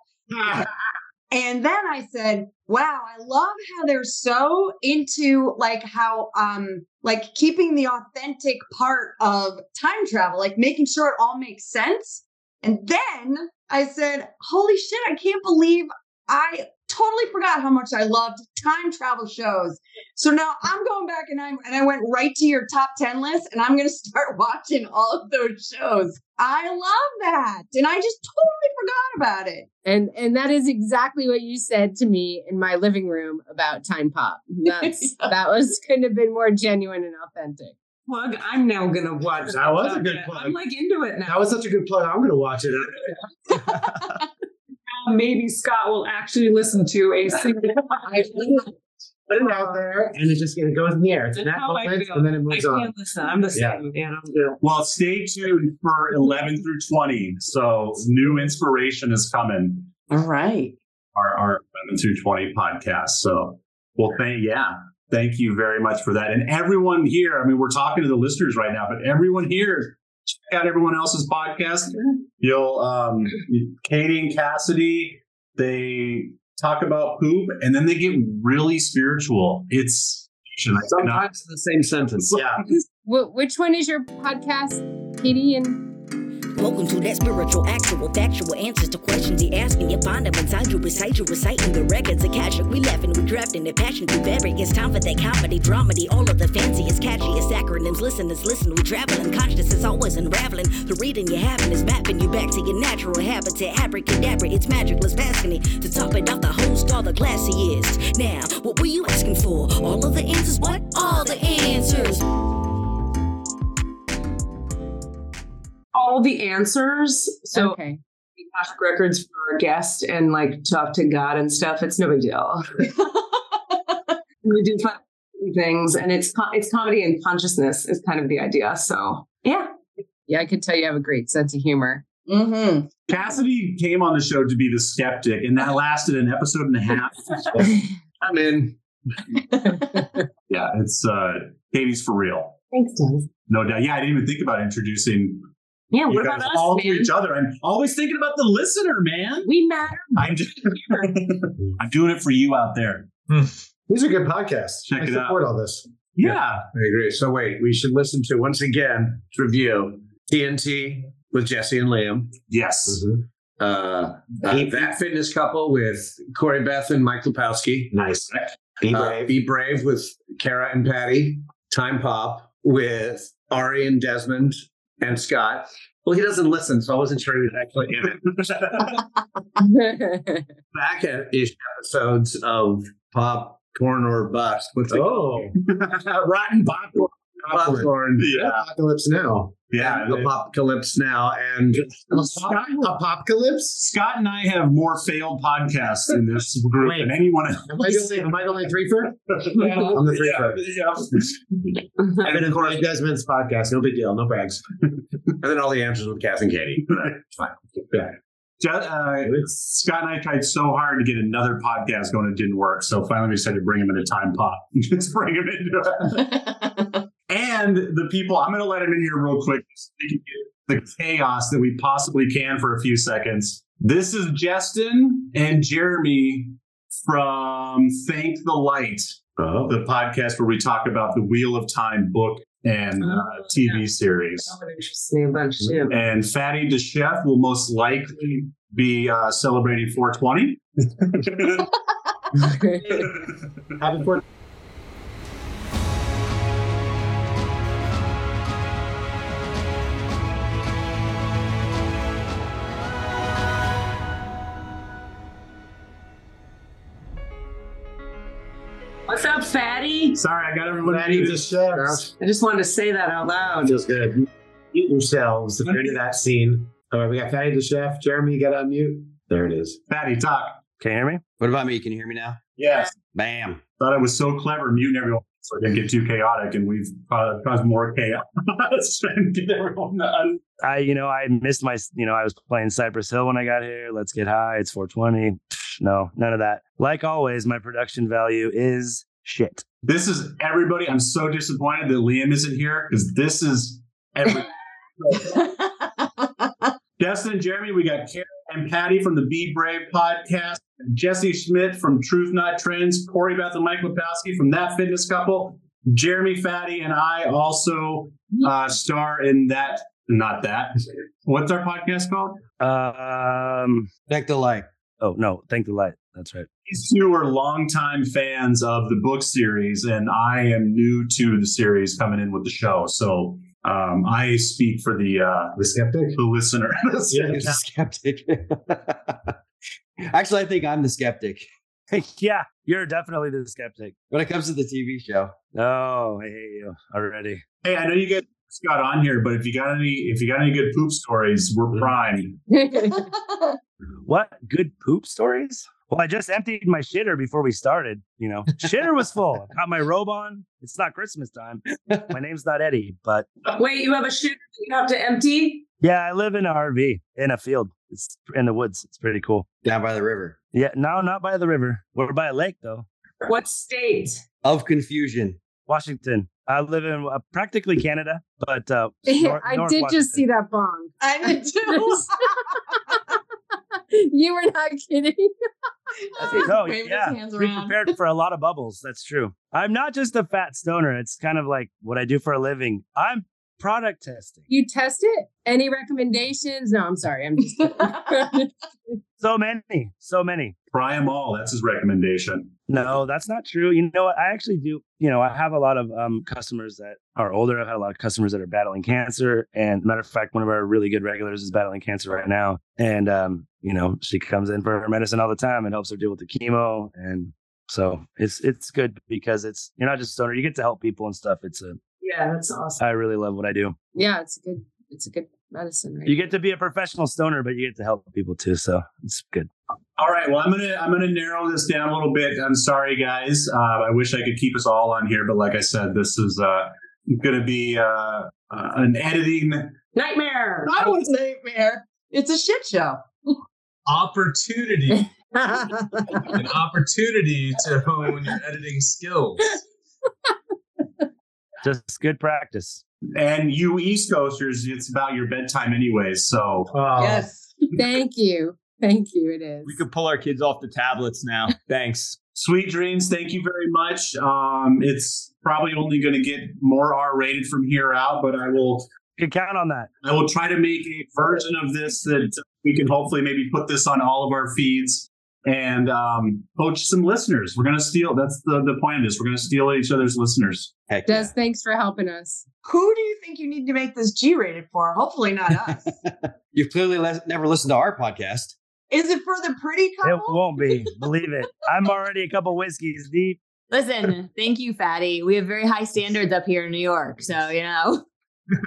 and then I said, wow, I love how they're so into like how, um, like keeping the authentic part of time travel, like making sure it all makes sense. And then I said, holy shit, I can't believe I totally forgot how much I loved time travel shows. So now I'm going back and I and I went right to your top 10 list and I'm going to start watching all of those shows. I love that. And I just totally forgot about it. And and that is exactly what you said to me in my living room about Time Pop. That's that was couldn't have been more genuine and authentic. Plug. I'm now gonna watch. That was a good plug. I'm like into it now. that was such a good plug. I'm going to watch it. maybe Scott will actually listen to a single. put it out there, and it just it goes in the air. It's That's that moment, and then it I moves on. can't listen. I'm the Yeah. same. Yeah. I'm Well, stay tuned for 11 through 20. So new inspiration is coming. All right. Our, our 11 through 20 podcast. So, well, thank, yeah. Thank you very much for that. And everyone here, I mean, we're talking to the listeners right now, but everyone here, check out everyone else's podcast. You'll, um, Katie and Cassidy, they talk about poop and then they get really spiritual. It's, I Sometimes in the same sentence. Yeah. Which one is your podcast, Katie and Welcome to that spiritual, actual, factual answers to questions he asking. You find them inside you, recite you, reciting the records of cash. We laughing, we drafting the passion through various time for that comedy, dramedy. All of the fanciest, catchiest acronyms. Listeners, listen, we traveling. consciousness always unraveling. The reading you're having is mapping you back to your natural habitat. Abracadabra, it's magicless pascony. To top it off, the host, all the classiest. Now, what were you asking for? All of the answers? What? All the answers. All the answers. So okay. Akashic records for our guest and like talk to God and stuff. It's no big deal. we do fun things, and it's it's comedy and consciousness is kind of the idea. So yeah, Yeah, I can tell you have a great sense of humor. Mm-hmm. Cassidy came on the show to be the skeptic, and that lasted an episode and a half. I'm in. yeah, it's uh Katie's for real. thanks, Dennis. No doubt. Yeah, I didn't even think about introducing Yeah, you what guys about us, all to each other. I'm always thinking about the listener, man. We matter. I'm just I'm doing it for you out there. These are good podcasts. Check I it out. support all this. Yeah. I agree. So wait, we should listen to once again to review TNT with Jesse and Liam. Yes. Uh, uh, that fitness couple with Corrie-Beth and Mike Lipowski. Nice. Be Uh, brave. Be brave with Cara and Patty. Time Pop with Ari and Desmond and Scott. Well, he doesn't listen, so I wasn't sure he was actually in it. Back at ish episodes of Popcorn or Bust. What's it Oh, Rotten popcorn. Popcorn. Yeah. apocalypse now. Yeah. And Apocalypse now. And Scott, Apocalypse. Scott and I have more failed podcasts in this group Wait. than anyone else. Am I the only, am I the only threefer? I'm the threefer. Yeah. I've been in Corey Desmond's podcast. No big deal. No brags. and then all the answers with Kath and Katie. Fine. Yeah. Uh, Scott and I tried so hard to get another podcast going, it didn't work. So finally, we decided to bring him into Time Pop. Just bring him into it. and the people, I'm going to let them in here real quick the chaos that we possibly can for a few seconds. This is Justin and Jeremy from Thank the Light, oh. the podcast where we talk about the Wheel of Time book and uh, TV yeah. series. That would interest me a bunch too. And Fatty DeChef will most likely be uh, celebrating 420. Happy 420. Up, fatty? Sorry, I got everybody. Fatty the chef. I just wanted to say that out loud. Feels good. Mute yourselves if you're into that scene. All right, we got Fatty the chef. Jeremy, you got to unmute. There it is. Fatty, talk. Can you hear me? What about me? Can you hear me now? Yes. Bam. Thought I was so clever muting everyone so it didn't get too chaotic, and we've uh, caused more chaos. and get everyone to I, you know, I missed my, you know, I was playing Cypress Hill when I got here. Let's get high. It's 420. Psh, No, none of that. Like always, my production value is shit. This is everybody. I'm so disappointed that Liam isn't here because this is every. Justin and Jeremy, we got Karen and Patty from the Be Brave podcast, Jesse Schmidt from Truth Not Trends, Corrie-Beth and Mike Lipowski from That Fitness Couple, Jeremy Fatty, and I also uh, star in that. Not that. What's our podcast called? Um, Thank the light. Oh no, thank the light. That's right. These two are longtime fans of the book series, and I am new to the series coming in with the show. So um, I speak for the uh, The skeptic. the listener. You're the skeptic. Actually, I think I'm the skeptic yeah, you're definitely the skeptic. when it comes to the TV show. Oh, I hate you already. hey, I know you get Scott on here, but if you got any, if you got any good poop stories, we're prime. What good poop stories? Well, I just emptied my shitter before we started. You know, shitter was full. I got my robe on. It's not Christmas time. My name's not Eddie, but Wait, you have a shitter that you have to empty? yeah, I live in an RV in a field. It's in the woods. It's pretty cool. Down by the river. Yeah, no, not by the river. We're by a lake though. What state? Of confusion. Washington. I live in uh, practically Canada, but uh, nor- I North did Washington. just see that bong. I did too. you were not kidding. No, Waving yeah, be prepared for a lot of bubbles. That's true. I'm not just a fat stoner. It's kind of like what I do for a living. I'm product testing. You test it? Any recommendations? No, I'm sorry. I'm just. So many, so many. Try them all. That's his recommendation. No, that's not true. You know what? I actually do. You know, I have a lot of um, customers that are older. I've had a lot of customers that are battling cancer. And matter of fact, one of our really good regulars is battling cancer right now. And, um, you know, she comes in for her medicine all the time and helps her deal with the chemo. And so it's it's good because it's you're not just a stoner. You get to help people and stuff. It's a Yeah, that's awesome. I really love what I do. yeah, it's a good. It's a good medicine, right? You get to be a professional stoner, but you get to help people too. So it's good. All right. Well, I'm gonna I'm gonna narrow this down a little bit. I'm sorry, guys. Uh, I wish I could keep us all on here, but like I said, this is uh, gonna be uh, uh, an editing. Nightmare. I was nightmare. It's a shit show. Opportunity. An opportunity to hone your editing skills. Just good practice. And you East Coasters, it's about your bedtime anyway. So yes. Thank you. Thank you. It is. We could pull our kids off the tablets now. Thanks. Sweet dreams. Thank you very much. Um, it's probably only going to get more R rated from here out, but I will You can count on that. I will try to make a version of this that we can hopefully maybe put this on all of our feeds and um, poach some listeners. We're going to steal. That's the, the point of this. We're going to steal each other's listeners. Heck Des, thanks for helping us. Who do you think you need to make this G rated for? Hopefully not us. You've clearly les- never listened to our podcast. Is it for the pretty couple? It won't be. Believe it. I'm already a couple whiskeys deep. Listen, thank you, Fatty. We have very high standards up here in New York. So, you know,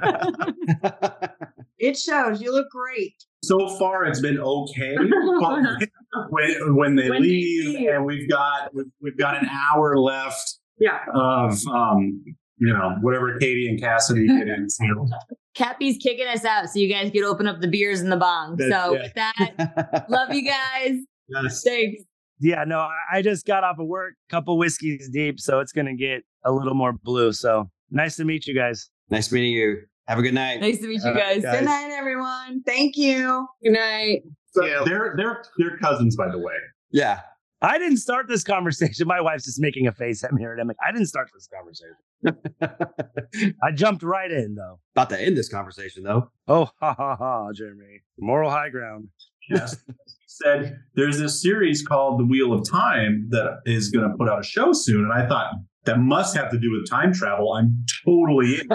It shows. You look great. So far, it's been okay. but when when they When leave, leave. and we've got we've, we've got an hour left Yeah. of um, you know whatever Katie and Cassidy get into. Cappy's kicking us out so you guys could open up the beers and the bong. That's- so, yeah. with that, love you guys. Yes. Thanks. Yeah, no, I- I just got off of work, couple whiskeys deep, so it's gonna get a little more blue. So nice to meet you guys. Nice meeting you. Have a good night. Nice to meet you guys. guys. Good night, everyone. Thank you. Good night. So they're they're they're cousins, by the way. Yeah. I didn't start this conversation. My wife's just making a face at me. and I'm like, I didn't start this conversation. I jumped right in though. About to end this conversation though. Oh, ha ha ha, Jeremy. Moral high ground. Yes. He said there's this series called The Wheel of Time that is going to put out a show soon, and I thought that must have to do with time travel. I'm totally in.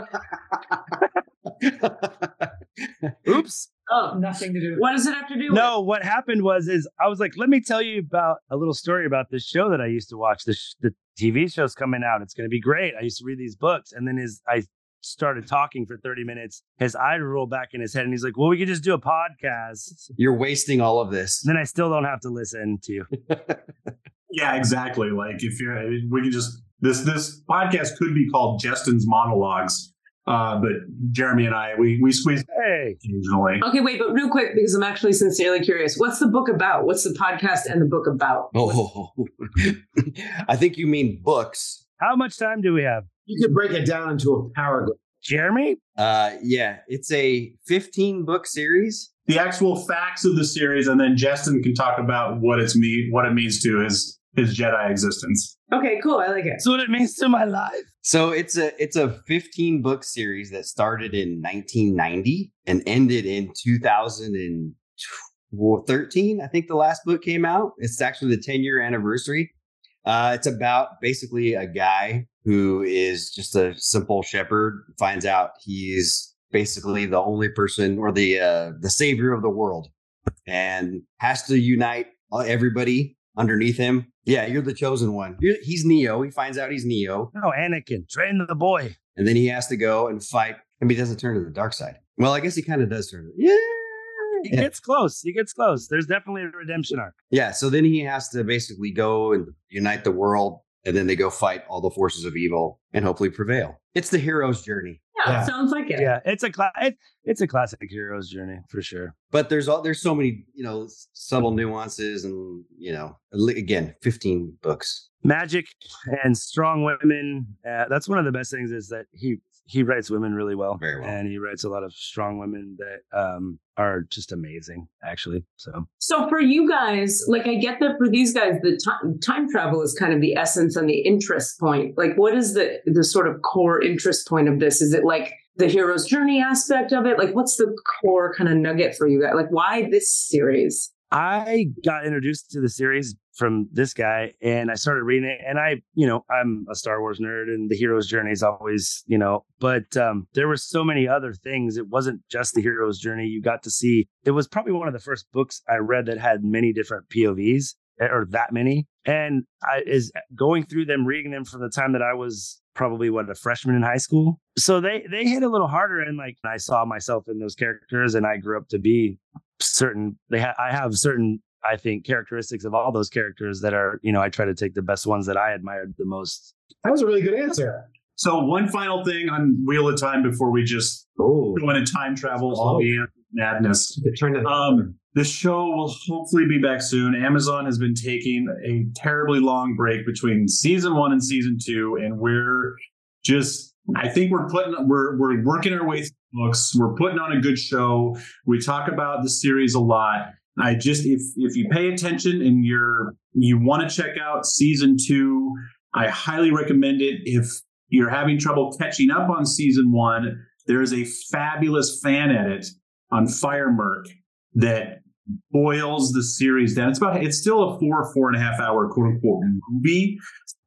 Oops. Oh, nothing to do. What does it have to do? With No, what happened was is I was like, let me tell you about a little story about this show that I used to watch. The sh- the TV show's coming out. It's going to be great. I used to read these books, and then is I started talking for 30 minutes. His eye rolled back in his head, and he's like, "Well, we could just do a podcast." You're wasting all of this. then I still don't have to listen to you. Yeah, exactly. Like if you're, we can just this this podcast could be called Justin's monologues, uh, but Jeremy and I we we squeeze Hey, occasionally. Okay, wait, but real quick, because I'm actually sincerely curious. What's the book about? What's the podcast and the book about? Oh, I think you mean books. how much time do we have, You could break it down into a paragraph. Jeremy? Uh, yeah, it's a 15 book series. The actual facts of the series, and then Justin can talk about what it's mean what it means to his his Jedi existence. Okay, cool. I like it. So what it means to my life. So it's a it's a 15 book series that started in 1990 and ended in 2013. I think the last book came out. It's actually the 10 year anniversary. Uh, it's about basically a guy who is just a simple shepherd. Finds out he's basically the only person or the uh, the savior of the world, and has to unite everybody underneath him. Yeah, you're the chosen one. You're, he's Neo. He finds out he's Neo. Oh, Anakin, train the boy. And then he has to go and fight. And he doesn't turn to the dark side. Well, I guess he kind of does turn. Yeah. He gets close. He gets close. There's definitely a redemption arc. Yeah. So then he has to basically go and unite the world, and then they go fight all the forces of evil and hopefully prevail. It's the hero's journey. Yeah, sounds like it. Yeah, it's a cla- it, it's a classic hero's journey for sure. But there's all there's so many you know subtle nuances, and you know again, 15 books. Magic and strong women. Uh, that's one of the best things is that he he writes women really well, Very well. and he writes a lot of strong women that um, are just amazing, actually. So So for you guys, like I get that for these guys, the time time travel is kind of the essence and the interest point. Like, what is the the sort of core interest point of this? Is it like the hero's journey aspect of it? Like, what's the core kind of nugget for you guys? Like, why this series? I got introduced to the series from this guy and I started reading it and I, you know, I'm a Star Wars nerd and the hero's journey is always, you know, but um there were so many other things. It wasn't just the hero's journey. You got to see it was probably one of the first books I read that had many different POVs eh, or that many. And I is going through them, reading them from the time that I was probably what a freshman in high school. So they they hit a little harder and like I saw myself in those characters and I grew up to be certain they ha- I have certain I think characteristics of all those characters that are, you know, I try to take the best ones that I admired the most. That was a really good answer. So one final thing on Wheel of Time before we just Oh, go into time travel, all the madness. turn the Um, the show will hopefully be back soon. Amazon has been taking a terribly long break between season one and season two, and we're just. I think we're putting we're we're working our way through books. We're putting on a good show. We talk about the series a lot. I just if if you pay attention and you're you want to check out season two, I highly recommend it. If you're having trouble catching up on season one, there is a fabulous fan edit on Firemerk that boils the series down. It's about it's still a four four and a half hour quote unquote movie,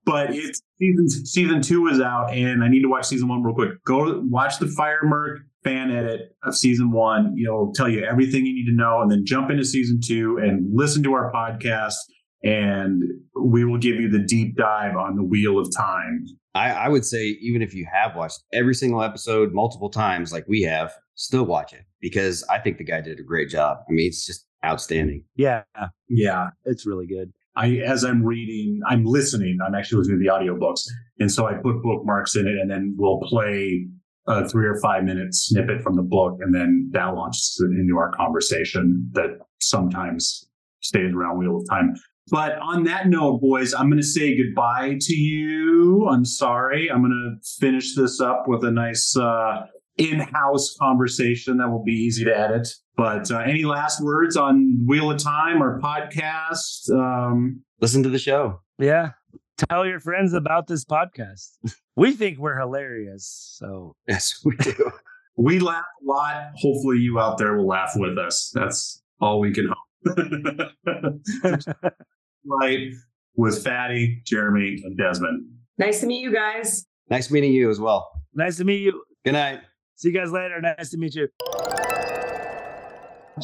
but it's season season two is out, and I need to watch season one real quick. Go watch the Firemerk fan edit of season one. It'll tell you everything you need to know, and then jump into season two and listen to our podcast. And we will give you the deep dive on the Wheel of Time. I, I would say even if you have watched every single episode multiple times, like we have, still watch it because I think the guy did a great job. I mean, it's just outstanding. Yeah. Yeah. It's really good. I as I'm reading, I'm listening. I'm actually listening to the audiobooks. And so I put bookmarks in it and then we'll play a three or five minute snippet from the book. And then that launches into our conversation that sometimes stays around Wheel of Time. But on that note, boys, I'm going to say goodbye to you. I'm sorry. I'm going to finish this up with a nice uh, in-house conversation that will be easy to edit. But uh, any last words on Wheel of Time or podcast? Um, Listen to the show. Yeah. Tell your friends about this podcast. We think we're hilarious. So Yes, we do. we laugh a lot. Hopefully, you out there will laugh with us. That's all we can hope. right with Fatty, Jeremy, and Desmond. Nice to meet you guys. Nice meeting you as well. nice to meet you. Good night. See you guys later. Nice to meet you.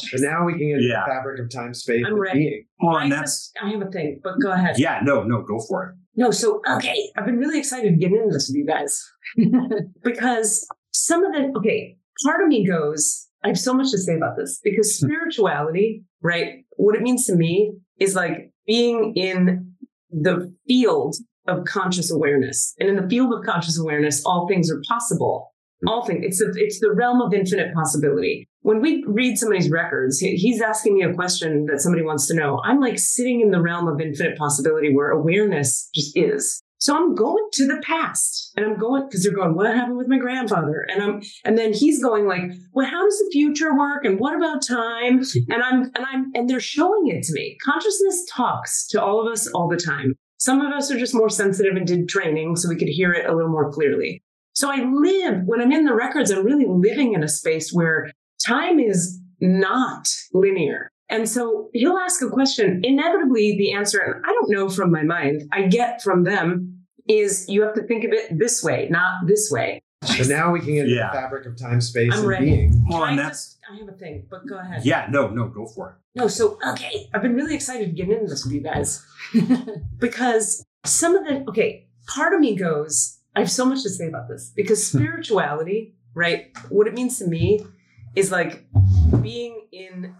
So now we can get Yeah. the fabric of time, space, I'm and ready. being. Well, I and have, that's I have a thing, but go ahead. yeah. No, no, go for it. No, so okay, I've been really excited to get into this with you guys because some of the okay, part of me goes, I have so much to say about this because hmm. spirituality, right? What it means to me is like being in the field of conscious awareness, and in the field of conscious awareness, all things are possible. Mm-hmm. All things. It's the, it's the realm of infinite possibility. When we read somebody's records, he's asking me a question that somebody wants to know. I'm like sitting in the realm of infinite possibility where awareness just is. So I'm going to the past and I'm going because they're going, what happened with my grandfather? And I'm and then he's going like, well, how does the future work? And what about time? And I'm and I'm and they're showing it to me. Consciousness talks to all of us all the time. Some of us are just more sensitive and did training so we could hear it a little more clearly. So I live when I'm in the records, I'm really living in a space where time is not linear. And so he'll ask a question. Inevitably, the answer, and I don't know from my mind, I get from them is you have to think of it this way, not this way. So now we can get Yeah. the fabric of time, space, I'm and ready. being. Well, I and that's just, I have a thing, but go ahead. yeah. No, no, go for it. No, so okay, I've been really excited to get into this with you guys because some of the okay, part of me goes, I have so much to say about this because hmm. spirituality, right? What it means to me is like being in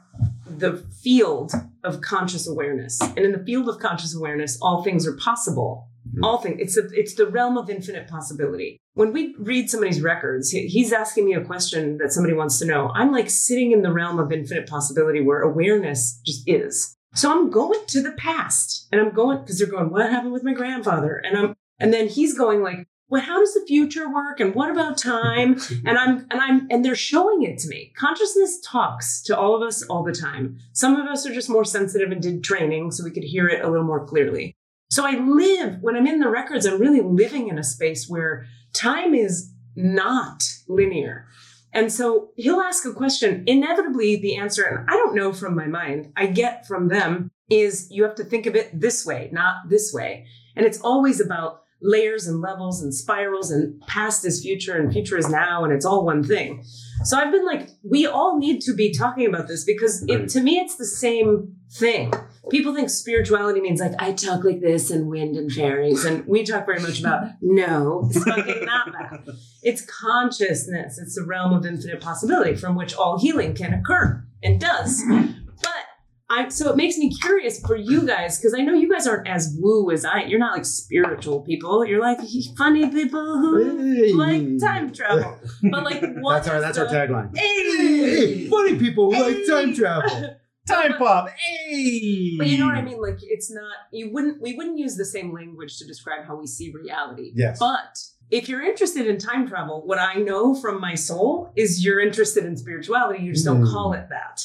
the field of conscious awareness. And in the field of conscious awareness, all things are possible. Hmm. All things. It's a, it's the realm of infinite possibility. When we read somebody's records, he- he's asking me a question that somebody wants to know. I'm like sitting in the realm of infinite possibility where awareness just is. So I'm going to the past and I'm going because they're going, what happened with my grandfather? And I'm and then he's going like, well, how does the future work? And what about time? And I'm and I'm and they're showing it to me. Consciousness talks to all of us all the time. Some of us are just more sensitive and did training so we could hear it a little more clearly. So I live when I'm in the records, I'm really living in a space where time is not linear. And so he'll ask a question. Inevitably, the answer, and I don't know from my mind, I get from them is you have to think of it this way, not this way. And it's always about layers and levels and spirals and past is future and future is now and it's all one thing. So I've been like, we all need to be talking about this because it, to me, it's the same thing. People think spirituality means like I talk like this and wind and fairies, and we talk very much about no, it's fucking not that. It's consciousness. It's the realm of infinite possibility from which all healing can occur and does. But I so it makes me curious for you guys because I know you guys aren't as woo as I. You're not like spiritual people. You're like funny people who like time travel. But like, what That's our that's our tagline. Hey, funny people who like time travel. Time pop. Hey. But you know what I mean? Like it's not you wouldn't we wouldn't use the same language to describe how we see reality. Yes. But if you're interested in time travel, what I know from my soul is you're interested in spirituality, you just don't Mm. call it that.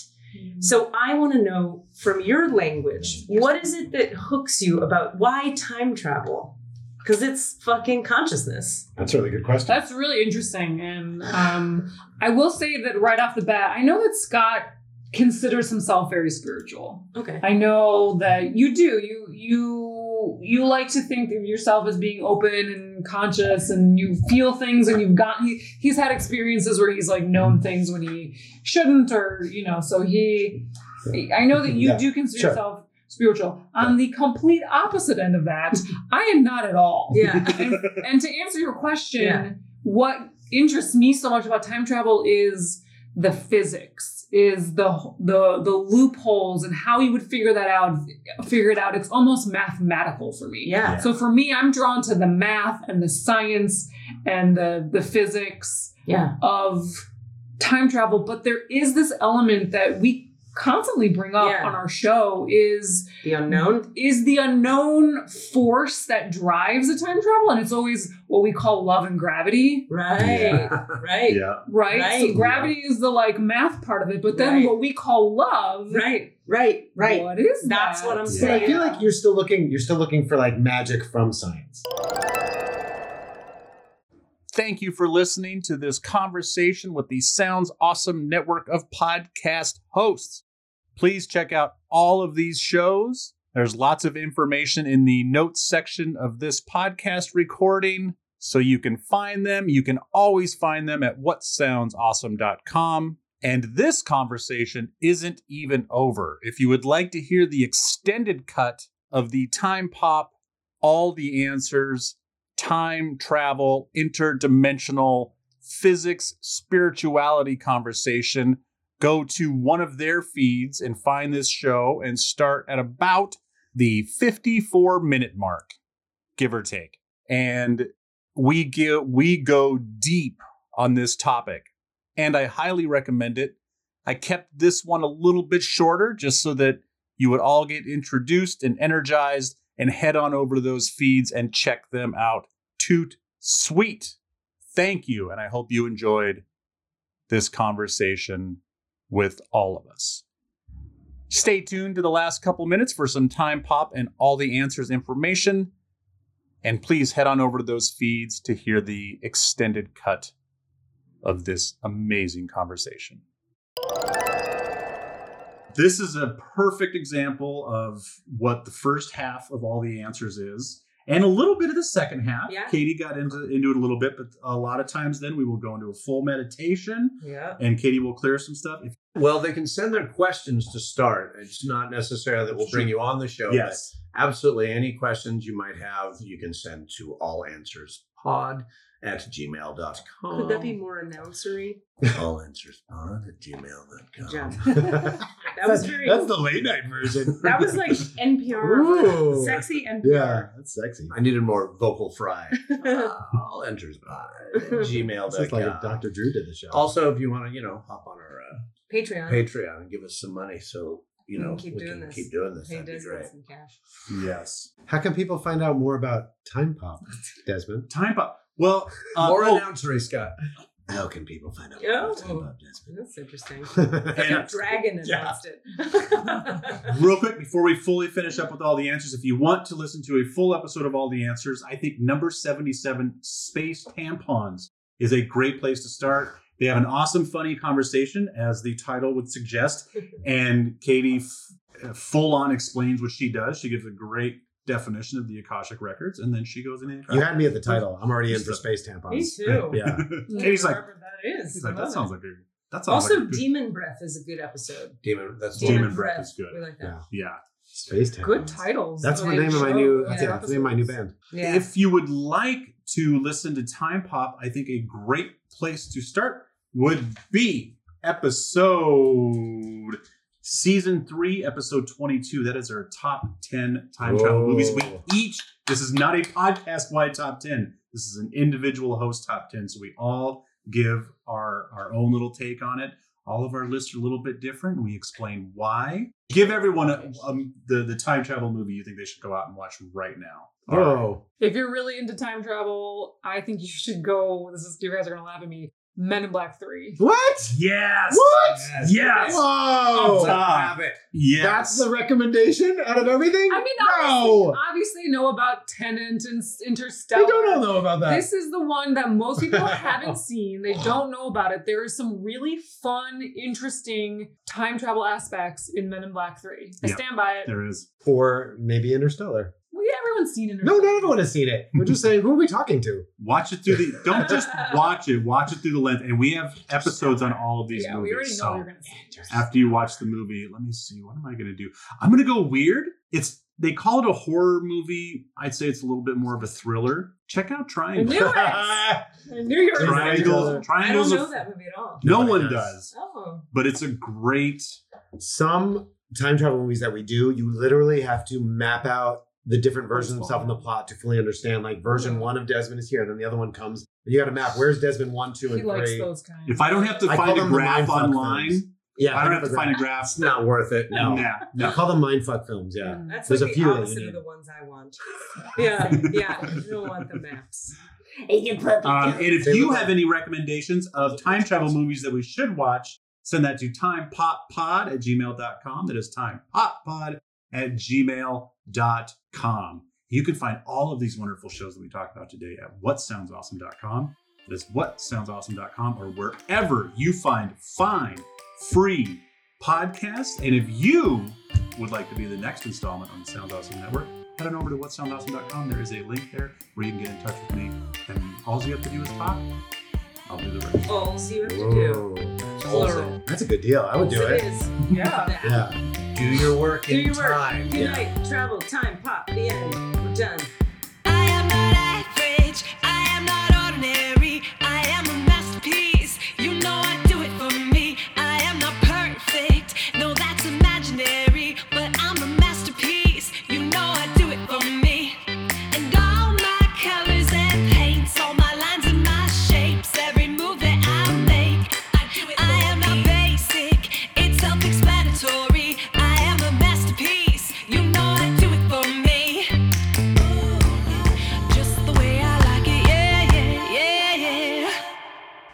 So I want to know from your language, what is it that hooks you about why time travel? Because it's fucking consciousness. That's a really good question. That's really interesting. And um, I will say that right off the bat, I know that Scott considers himself very spiritual. Okay. I know that you do. You you you like to think of yourself as being open and conscious and you feel things and you've got he, he's had experiences where he's like known things when he shouldn't or you know so he I know that you Yeah, do consider sure. yourself spiritual. On the complete opposite end of that, I am not at all. Yeah. and, and to answer your question, Yeah. what interests me so much about time travel is the physics, is the the the loopholes and how you would figure that out. Figure it out. It's almost mathematical for me. Yeah. So for me, I'm drawn to the math and the science and the the physics Yeah. of time travel. But there is this element that we constantly bring up Yeah. on our show is The unknown. is the unknown force that drives the time travel and it's always what we call love and gravity Right. Right. Yeah. right, so Right. gravity is the like math part of it but then Right. what we call love Right. Right. Right. what is That's that? what I'm But saying. I feel like you're still looking. You're still looking for like magic from science. Thank you for listening to this conversation with the Sounds Awesome network of podcast hosts. Please check out all of these shows. There's lots of information in the notes section of this podcast recording, so you can find them. You can always find them at whatsoundsawesome.com. And this conversation isn't even over. If you would like to hear the extended cut of the time pop, all the answers, time travel, interdimensional physics, spirituality conversation, go to one of their feeds and find this show and start at about the 54 minute mark, give or take. And we give we go deep on this topic. And I highly recommend it. I kept this one a little bit shorter just so that you would all get introduced and energized and head on over to those feeds and check them out. Toot sweet. Thank you. And I hope you enjoyed this conversation with all of us. Stay tuned to the last couple minutes for some time pop and all the answers information. And please head on over to those feeds to hear the extended cut of this amazing conversation. This is a perfect example of what the first half of all the answers is, and a little bit of the second half. Yeah. Katie got into into it a little bit, but a lot of times then we will go into a full meditation, Yeah. and Katie will clear some stuff. If, Well, they can send their questions to start. It's not necessarily that we'll bring you on the show. but Yes. Absolutely. Any questions you might have, you can send to All Answers pod at gmail.com. Could that be more announcery? All answers pod at gmail.com. Job. That was very. That's the late night version. That was like NPR, Ooh. sexy NPR. Yeah, that's sexy. I needed more vocal fry. Uh, all enters pod at gmail.com. This is like Dr. Drew did the show. Also, if you want to, you know, hop on our uh, Patreon. Patreon and give us some money so, you We know, can keep we doing can this. keep doing this. Pay That'd be great. some cash. Yes. How can people find out more about Time Pop, Desmond? Time Pop. Well, uh, More oh, announcery, Scott. How can people find out Yeah. about Time Pop, Desmond? That's interesting. And- Dragon Yeah. announced it. real quick before we fully finish up with all the answers if you want to listen to a full episode of all the answers i think number 77 space tampons is a great place to start they have an awesome funny conversation as the title would suggest and katie f- full on explains what she does she gives a great definition of the akashic records and then she goes in You had me at the title. I'm already in for space tampons. Me too. Yeah. katie's like that is. He's like, that sounds it. like a that sounds Also, like a good, Demon Breath is a good episode. Demon, that's Demon, Demon breath, Breath. is good We like that. Yeah. yeah Space tampons. Good titles. That's the Like name of my new. yeah, That's, it, that's the name of my new band. Yeah. If you would like to listen to Time Pop, I think a great place to start would be episode season three, episode 22. That is our top 10 time travel movies. We each, this is not a podcast wide top 10. This is an individual host top 10. So we all give our, our own little take on it. All of our lists are a little bit different. We explain why. Give everyone a, um, the, the time travel movie you think they should go out and watch right now. Oh, If you're really into time travel, I think you should go. This is you guys are gonna laugh at me. Men in Black Three. what? Yes. What? Yes. Whoa! Top. Yes. That's the recommendation out of everything. I mean, no. obviously, obviously know about Tenet and Interstellar. I don't all know about that. This is the one that most people haven't seen. They don't know about it. There is some really fun, interesting time travel aspects in Men in Black 3. I Yep. stand by it. There is. or maybe Interstellar. Well, yeah, everyone's seen it. No, not everyone has seen it. We're just saying, who are we talking to? Watch it through the. Don't just watch it. Watch it through the lens. And we have episodes on all of these Yeah, movies. we already know so you're going to see it. after you watch the movie, let me see. What am I going to do? I'm going to go weird. It's they call it a horror movie. I'd say it's a little bit more of a thriller. Check out I Triangle. knew it. I knew you were going to say Triangles. I don't know that movie at all. No Nobody one does. does. Oh. But it's a great. Some time travel movies that we do, you literally have to map out the different versions of stuff in the plot to fully understand. Like version one of Desmond is here, and then the other one comes. You got to map where's Desmond one, two, He and likes three. those kind. If I don't have to I find a them graph online, films. Yeah, I don't have to find a graph. It's not worth it. No, No. no. I call them mindfuck films. Yeah, That's there's like a the few that opposite you of the ones I want. Yeah, yeah. You don't want the maps. Um, and if you have any recommendations of time travel movies that we should watch, send that to timepoppod at gmail.com. That is timepoppod at gmail.com. You can find all of these wonderful shows that we talked about today at whatsoundsawesome.com. That is whatsoundsawesome.com or wherever you find fine, free podcasts. And if you would like to be the next installment on the Sounds Awesome Network, head on over to whatsoundsawesome.com. There is a link there where you can get in touch with me. And all you have to do is talk. I'll do the rest. All you have to do. That's a good deal. I would do It it. is. Yeah. Yeah. Do your work Do in your work. time. Good night. Travel. Time. Pop. The end. We're done.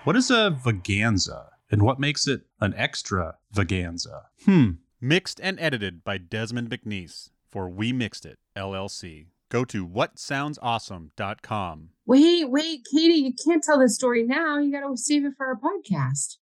What is a vaganza? And what makes it an extra vaganza? Hmm. Mixed and edited by Desmond McNeese for We Mixed It, LLC. Go to whatsoundsawesome.com. Wait, wait, Katie, you can't tell this story now. You got to save it for our podcast.